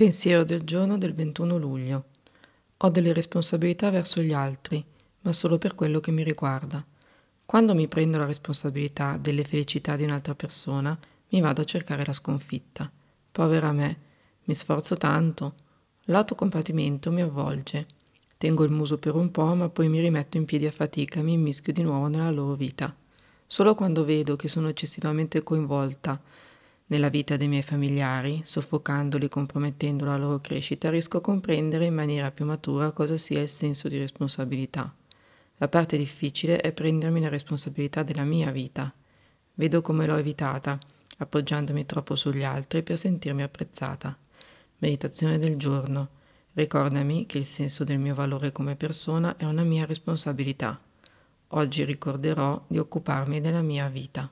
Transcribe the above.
Pensiero del giorno del 21 luglio. Ho delle responsabilità verso gli altri, ma solo per quello che mi riguarda. Quando mi prendo la responsabilità delle felicità di un'altra persona, mi vado a cercare la sconfitta. Povera me, mi sforzo tanto. L'autocompatimento mi avvolge. Tengo il muso per un po', ma poi mi rimetto in piedi a fatica e mi immischio di nuovo nella loro vita. Solo quando vedo che sono eccessivamente coinvolta nella vita dei miei familiari, soffocandoli e compromettendo la loro crescita, riesco a comprendere in maniera più matura cosa sia il senso di responsabilità. La parte difficile è prendermi la responsabilità della mia vita. Vedo come l'ho evitata, appoggiandomi troppo sugli altri per sentirmi apprezzata. Meditazione del giorno. Ricordami che il senso del mio valore come persona è una mia responsabilità. Oggi ricorderò di occuparmi della mia vita.